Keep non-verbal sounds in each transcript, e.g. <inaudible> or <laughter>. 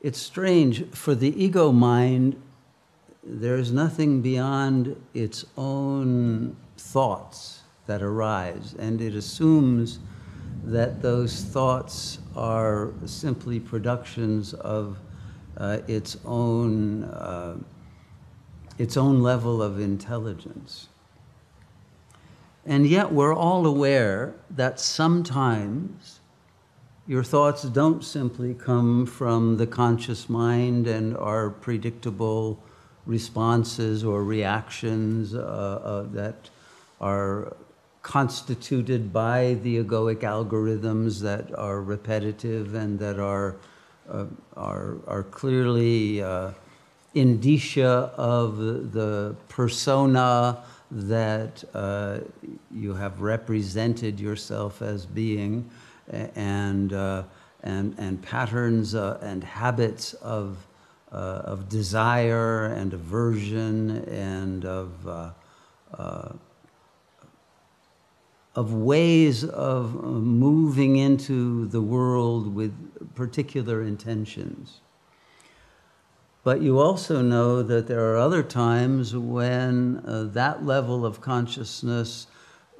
it's strange. For the ego mind, there's nothing beyond its own thoughts that arise, and it assumes that those thoughts are simply productions of uh, its own uh, its own level of intelligence. And yet, we're all aware that sometimes your thoughts don't simply come from the conscious mind and are predictable responses or reactions uh, uh, that are constituted by the egoic algorithms that are repetitive and that are, uh, are, are clearly uh, indicia of the persona that uh, you have represented yourself as being and, uh, and, and patterns uh, and habits of, uh, of desire and aversion and of, uh, uh, of ways of moving into the world with particular intentions. But you also know that there are other times when uh, that level of consciousness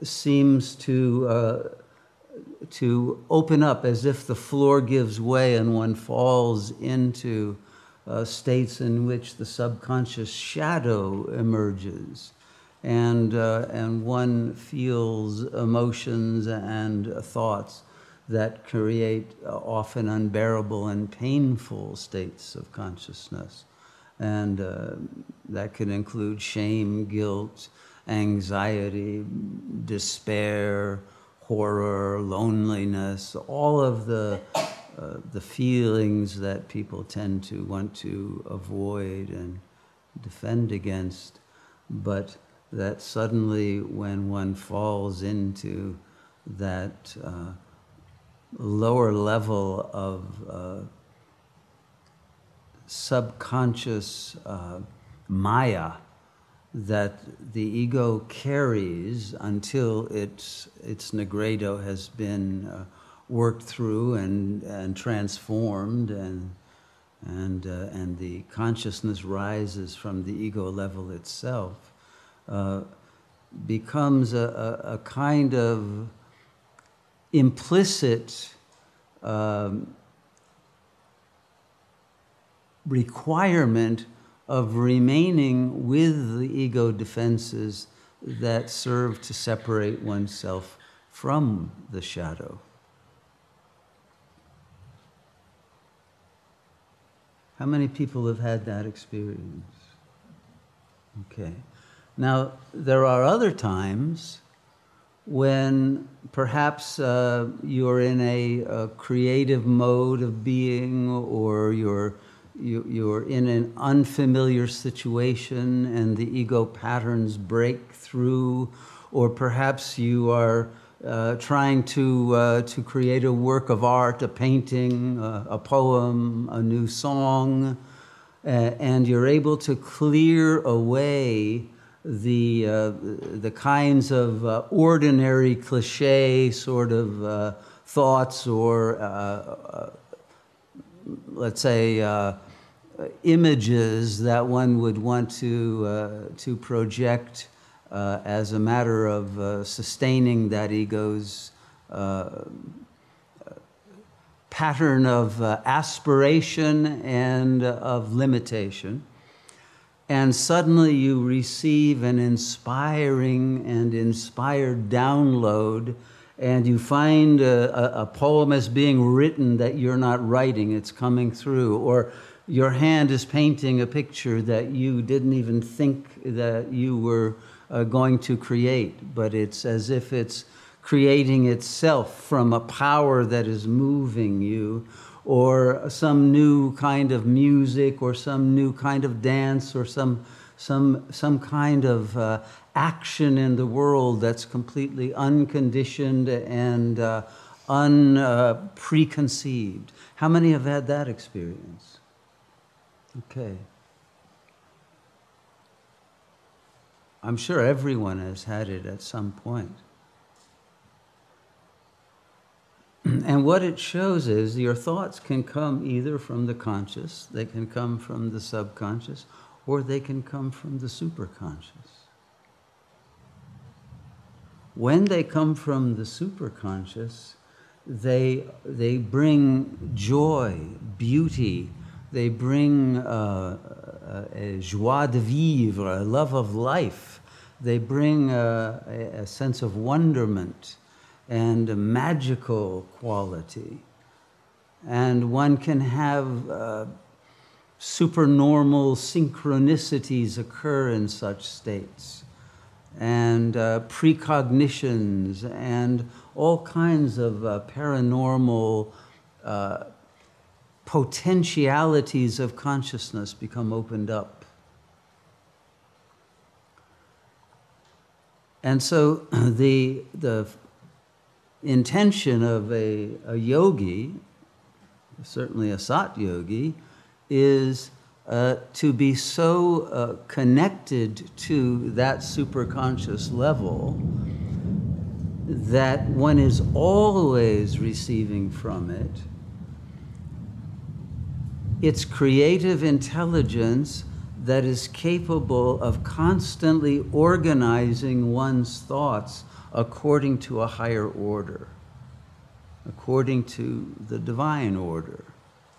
seems to, uh, to open up as if the floor gives way and one falls into uh, states in which the subconscious shadow emerges. And, uh, and one feels emotions and thoughts that create uh, often unbearable and painful states of consciousness. And uh, that can include shame, guilt, anxiety, despair, horror, loneliness, all of the, uh, the feelings that people tend to want to avoid and defend against. But that suddenly, when one falls into that uh, lower level of uh, subconscious uh, maya that the ego carries until its, its nigredo has been uh, worked through and, and transformed and, and, uh, and the consciousness rises from the ego level itself, uh, becomes a, a, a kind of implicit um, requirement of remaining with the ego defenses that serve to separate oneself from the shadow. How many people have had that experience? Okay. Now, there are other times when perhaps uh, you're in a, a, creative mode of being or you're, you, you're in an unfamiliar situation and the ego patterns break through, or perhaps you are uh, trying to, uh, to create a work of art, a painting, a, a poem, a new song, and you're able to clear away the, uh, the kinds of uh, ordinary cliche sort of uh, thoughts or, uh, uh, let's say, uh, images that one would want to, uh, to project uh, as a matter of uh, sustaining that ego's pattern of aspiration and of limitation. And suddenly you receive an inspiring and inspired download and you find a, a, a, poem is being written that you're not writing, it's coming through, or your hand is painting a picture that you didn't even think that you were uh, going to create, but it's as if it's creating itself from a power that is moving you or some new kind of music or some new kind of dance or some, some, some kind of uh, action in the world that's completely unconditioned and uh, unpreconceived. How many have had that experience? Okay. I'm sure everyone has had it at some point. <clears throat> And what it shows is your thoughts can come either from the conscious, they can come from the subconscious, or they can come from the superconscious. When they come from the superconscious, they, they bring joy, beauty, they bring uh, a joie de vivre, a love of life. They bring a, a sense of wonderment and a magical quality. And one can have uh, supernormal synchronicities occur in such states, and uh, precognitions, and all kinds of uh, paranormal uh, potentialities of consciousness become opened up. And so <clears throat> the, the intention of a, a yogi, certainly a sat yogi, is uh, to be so uh, connected to that superconscious level that one is always receiving from it its creative intelligence that is capable of constantly organizing one's thoughts according to a higher order, according to the divine order,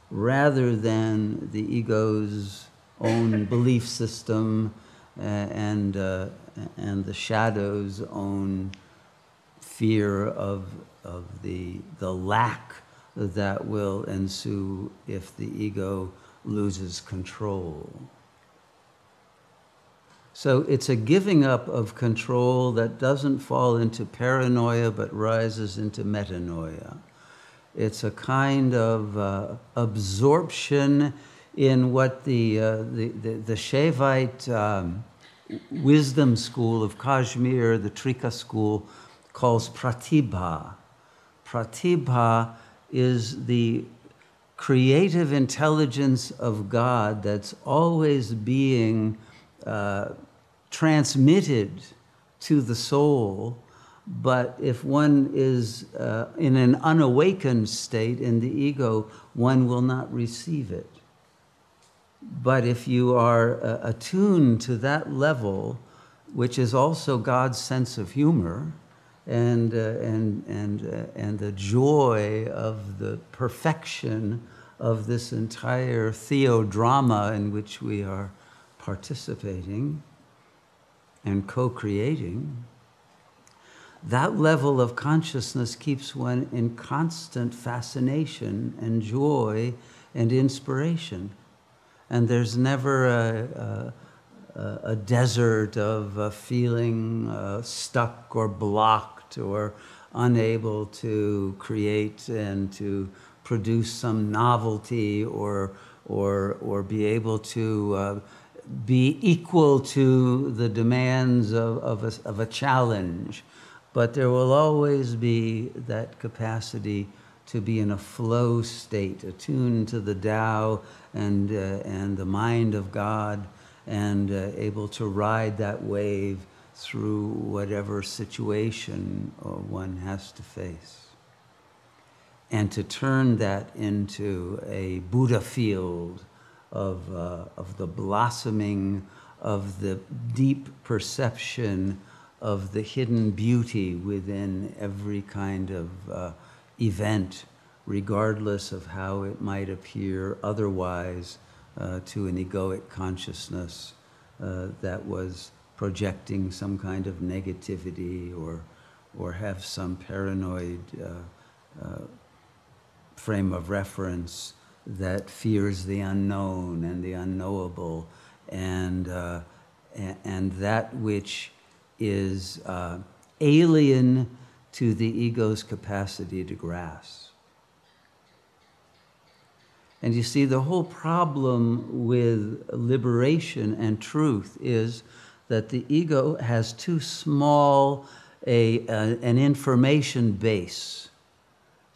rather than the ego's own <laughs> belief system uh, and, uh, and the shadow's own fear of, of the, the lack that will ensue if the ego loses control. So it's a giving up of control that doesn't fall into paranoia but rises into metanoia. It's a kind of uh, absorption in what the, uh, the, the, the Shaivite um, wisdom school of Kashmir, the Trika school, calls pratibha. Pratibha is the creative intelligence of God that's always being uh, transmitted to the soul. But if one is uh, in an unawakened state in the ego, one will not receive it. But if you are uh, attuned to that level, which is also God's sense of humor, and, uh, and, and, uh, and the joy of the perfection of this entire theodrama in which we are participating and co creating, that level of consciousness keeps one in constant fascination and joy and inspiration. And there's never a, a a desert of feeling uh, stuck or blocked or unable to create and to produce some novelty or, or, or be able to uh, be equal to the demands of, of, a, of a challenge. But there will always be that capacity to be in a flow state, attuned to the Tao and, uh, and the mind of God and uh, able to ride that wave through whatever situation uh, one has to face. And to turn that into a Buddha field of, uh, of the blossoming of the deep perception of the hidden beauty within every kind of uh, event, regardless of how it might appear otherwise uh, to an egoic consciousness uh, that was projecting some kind of negativity or, or have some paranoid uh, uh, frame of reference that fears the unknown and the unknowable and, uh, and that which is uh, alien to the ego's capacity to grasp. And you see, the whole problem with liberation and truth is that the ego has too small a, a, an information base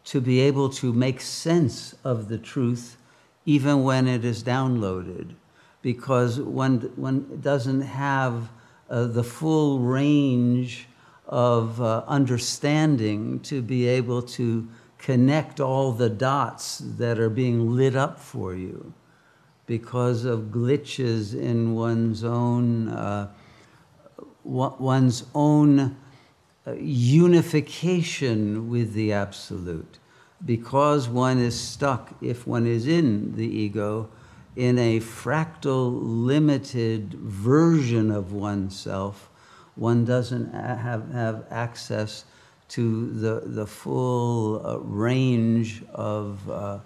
to be able to make sense of the truth even when it is downloaded, because one, one doesn't have uh, the full range of uh, understanding to be able to connect all the dots that are being lit up for you. Because of glitches in one's own uh, one's own uh, unification with the absolute. Because one is stuck if one is in the ego in a fractal limited version of oneself one doesn't have, have access to the, the full uh, range of, uh,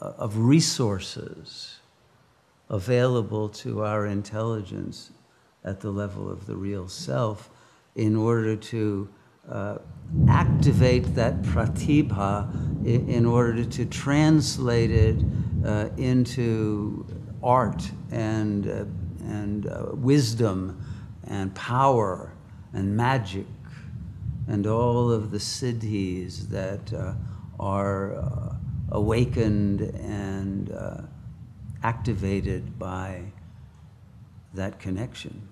of resources available to our intelligence at the level of the real self in order to uh, activate that pratibha in, order to translate it uh, into art and, uh, and uh, wisdom and power and magic and all of the siddhis that uh, are uh, awakened and activated by that connection.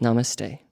Namaste.